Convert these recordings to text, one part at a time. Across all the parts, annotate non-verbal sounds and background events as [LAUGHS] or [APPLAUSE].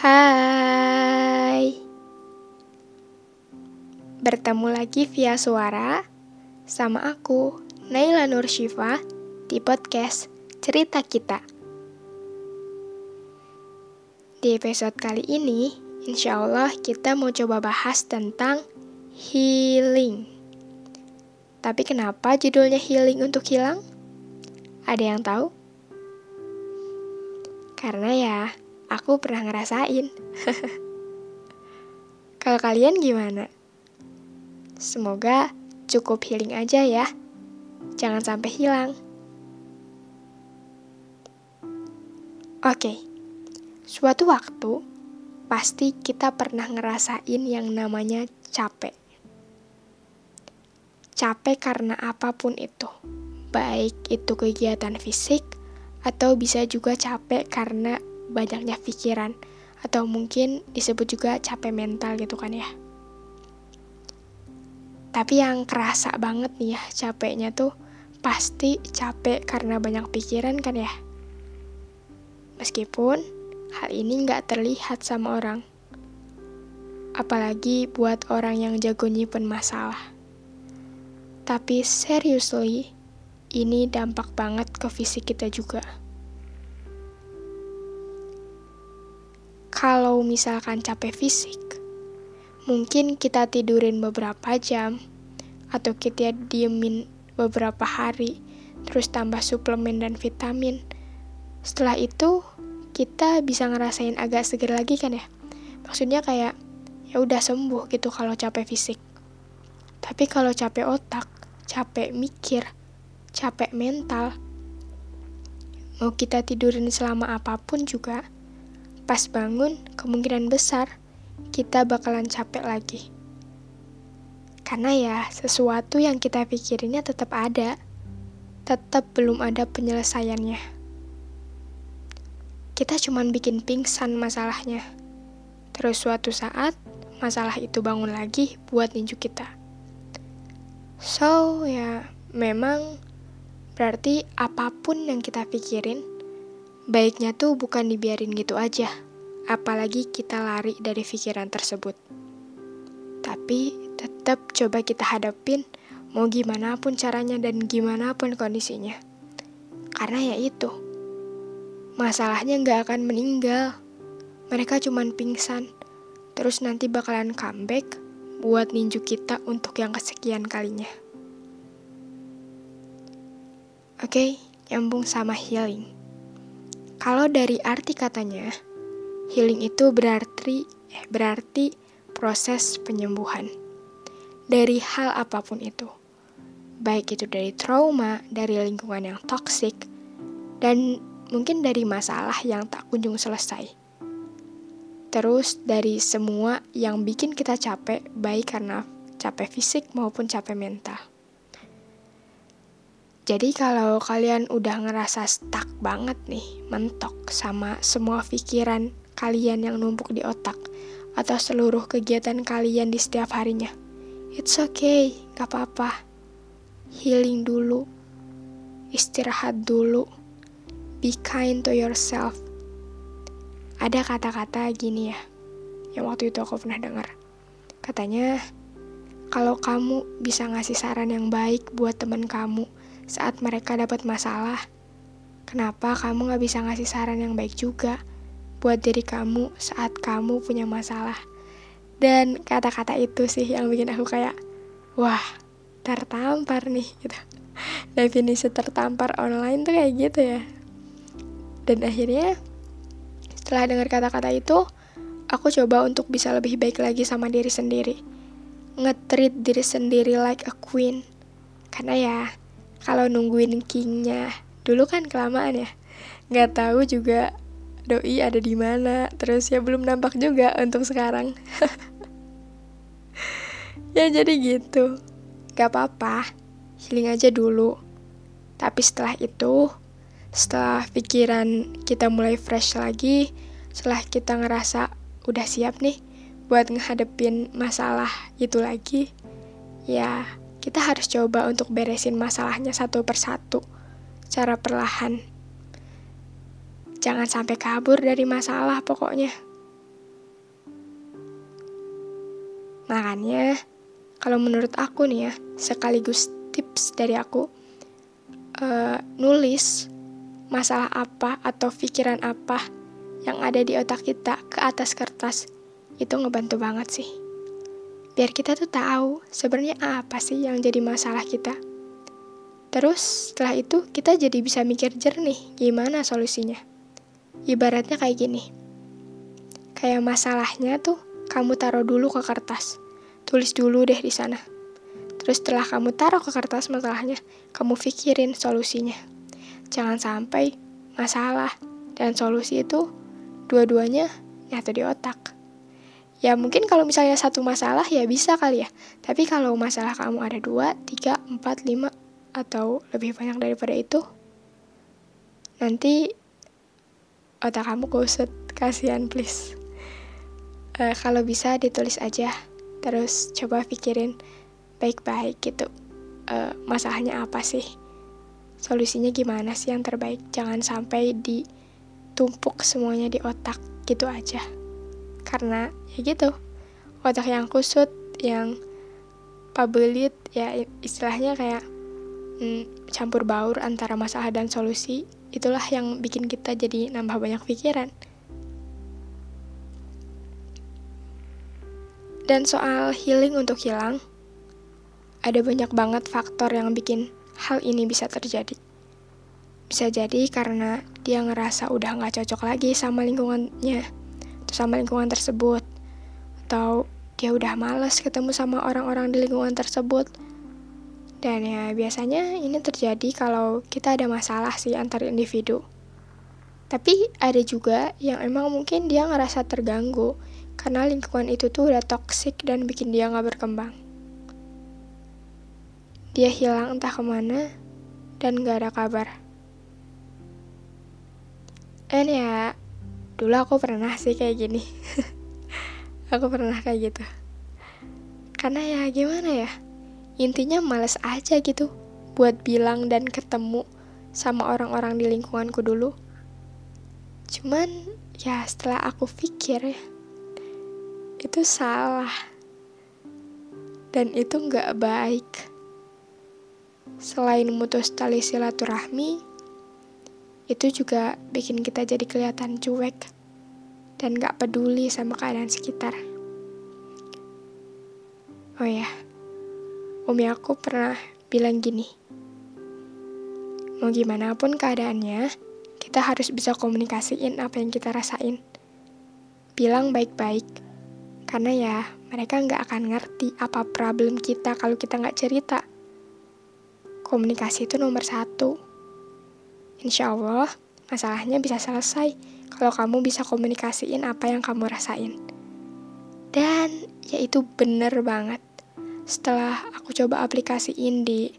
Hai Bertemu lagi via suara Sama aku, Naila Nur Syifa Di podcast Cerita Kita Di episode kali ini Insya Allah kita mau coba bahas tentang Healing Tapi kenapa judulnya healing untuk hilang? Ada yang tahu? Karena ya, aku pernah ngerasain. [LAUGHS] Kalau kalian gimana? Semoga cukup healing aja ya. Jangan sampai hilang. Oke. Suatu waktu pasti kita pernah ngerasain yang namanya capek. Capek karena apa pun itu. Baik itu kegiatan fisik atau bisa juga capek karena banyaknya pikiran atau mungkin disebut juga capek mental gitu kan ya. Tapi yang kerasa banget nih ya capeknya tuh pasti capek karena banyak pikiran kan ya. Meskipun hal ini nggak terlihat sama orang. Apalagi buat orang yang jago nyimpen masalah. Tapi seriously, ini dampak banget ke fisik kita juga. Kalau misalkan capek fisik, mungkin kita tidurin beberapa jam, atau kita diemin beberapa hari, terus tambah suplemen dan vitamin. Setelah itu, kita bisa ngerasain agak seger lagi kan ya? Maksudnya kayak, ya udah sembuh gitu kalau capek fisik. Tapi kalau capek otak, capek mikir, capek mental, mau kita tidurin selama apa pun juga, Pas bangun, kemungkinan besar kita bakalan capek lagi. Karena ya, sesuatu yang kita pikirinnya tetap ada, tetap belum ada penyelesaiannya. Kita cuman bikin pingsan masalahnya. Terus suatu saat, masalah itu bangun lagi buat ninju kita. So, ya memang berarti apa pun yang kita pikirin, Baiknya tuh bukan dibiarin gitu aja, apalagi kita lari dari pikiran tersebut. Tapi tetap coba kita hadapin, mau gimana pun caranya dan gimana pun kondisinya. Karena ya itu, masalahnya nggak akan meninggal. Mereka cuman pingsan, terus nanti bakalan comeback buat ninju kita untuk yang kesekian kalinya. Oke, okay, nyambung sama healing. Kalau dari arti katanya, healing itu berarti eh, berarti proses penyembuhan dari hal apa pun itu. Baik itu dari trauma, dari lingkungan yang toksik, dan mungkin dari masalah yang tak kunjung selesai. Terus dari semua yang bikin kita capek, baik karena capek fisik maupun capek mental. Jadi kalau kalian udah ngerasa stuck banget nih, mentok sama semua pikiran kalian yang numpuk di otak atau seluruh kegiatan kalian di setiap harinya, it's okay, gak apa-apa. Healing dulu, istirahat dulu, be kind to yourself. Ada kata-kata gini ya, yang waktu itu aku pernah dengar. Katanya, kalau kamu bisa ngasih saran yang baik buat teman kamu, saat mereka dapat masalah. Kenapa kamu gak bisa ngasih saran yang baik juga buat diri kamu saat kamu punya masalah? Dan kata-kata itu sih yang bikin aku kayak, wah, tertampar nih gitu. [LAUGHS] Definisi tertampar online tuh kayak gitu ya. Dan akhirnya setelah dengar kata-kata itu, aku coba untuk bisa lebih baik lagi sama diri sendiri. Ngetreat diri sendiri like a queen. Karena ya, kalau nungguin kingnya dulu kan kelamaan ya nggak tahu juga doi ada di mana terus ya belum nampak juga untuk sekarang. [LAUGHS] Ya jadi gitu. Gak apa-apa healing aja dulu. Tapi setelah itu setelah pikiran kita mulai fresh lagi setelah kita ngerasa udah siap nih buat ngehadepin masalah itu lagi ya kita harus coba untuk beresin masalahnya satu persatu, secara perlahan. Jangan sampai kabur dari masalah pokoknya. Makanya, kalau menurut aku nih ya, sekaligus tips dari aku, uh, nulis masalah apa atau pikiran apa yang ada di otak kita ke atas kertas, itu ngebantu banget sih. Biar kita tuh tahu sebenarnya apa sih yang jadi masalah kita. Terus setelah itu kita jadi bisa mikir jernih gimana solusinya. Ibaratnya kayak gini. Kayak masalahnya tuh kamu taruh dulu ke kertas. Tulis dulu deh di sana. Terus setelah kamu taruh ke kertas masalahnya, kamu pikirin solusinya. Jangan sampai masalah dan solusi itu dua-duanya nyatu di otak. Ya mungkin kalau misalnya satu masalah ya bisa kali ya. Tapi kalau masalah kamu ada dua, tiga, empat, lima, atau lebih banyak daripada itu, nanti otak kamu kusut, kasihan please. Uh, kalau bisa ditulis aja, terus coba pikirin baik-baik gitu. Uh, masalahnya apa sih? Solusinya gimana sih yang terbaik? Jangan sampai ditumpuk semuanya di otak gitu aja. Karena ya gitu, otak yang kusut, yang pabelit, ya istilahnya kayak hmm, campur baur antara masalah dan solusi, itulah yang bikin kita jadi nambah banyak pikiran. Dan soal healing untuk hilang, ada banyak banget faktor yang bikin hal ini bisa terjadi. Bisa jadi karena dia ngerasa udah gak cocok lagi sama lingkungannya, sama lingkungan tersebut, atau dia udah males ketemu sama orang-orang di lingkungan tersebut, dan ya biasanya ini terjadi kalau kita ada masalah sih antar individu. Tapi ada juga yang emang mungkin dia ngerasa terganggu karena lingkungan itu tuh udah toksik dan bikin dia nggak berkembang. Dia hilang entah ke mana dan gak ada kabar. Dan ya, dulu aku pernah sih kayak gini. [LAUGHS] aku pernah kayak gitu. Karena ya gimana ya, intinya males aja gitu buat bilang dan ketemu sama orang-orang di lingkunganku dulu. Cuman ya setelah aku pikir ya, itu salah. Dan itu nggak baik. Selain mutus tali silaturahmi, itu juga bikin kita jadi kelihatan cuek dan gak peduli sama keadaan sekitar. Oh ya, Umi aku pernah bilang gini, mau gimana pun keadaannya, kita harus bisa komunikasiin apa yang kita rasain. Bilang baik-baik, karena ya mereka nggak akan ngerti apa problem kita kalau kita nggak cerita. Komunikasi itu nomor satu. Insya Allah, masalahnya bisa selesai kalau kamu bisa komunikasiin apa yang kamu rasain. Dan ya itu bener banget setelah aku coba aplikasiin di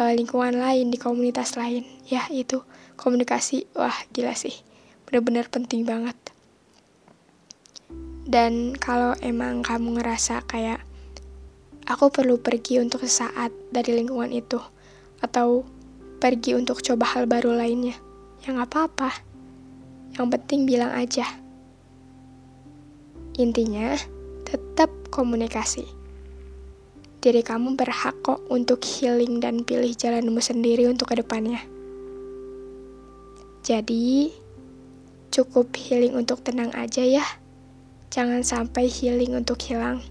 uh, lingkungan lain, di komunitas lain, ya itu komunikasi, wah gila sih, bener-bener penting banget. Dan kalau emang kamu ngerasa kayak aku perlu pergi untuk sesaat dari lingkungan itu, atau pergi untuk coba hal baru lainnya, ya nggak apa-apa. Yang penting bilang aja. Intinya, tetap komunikasi diri kamu berhak kok untuk healing dan pilih jalanmu sendiri untuk ke depannya. Jadi, cukup healing untuk tenang aja ya. Jangan sampai healing untuk hilang.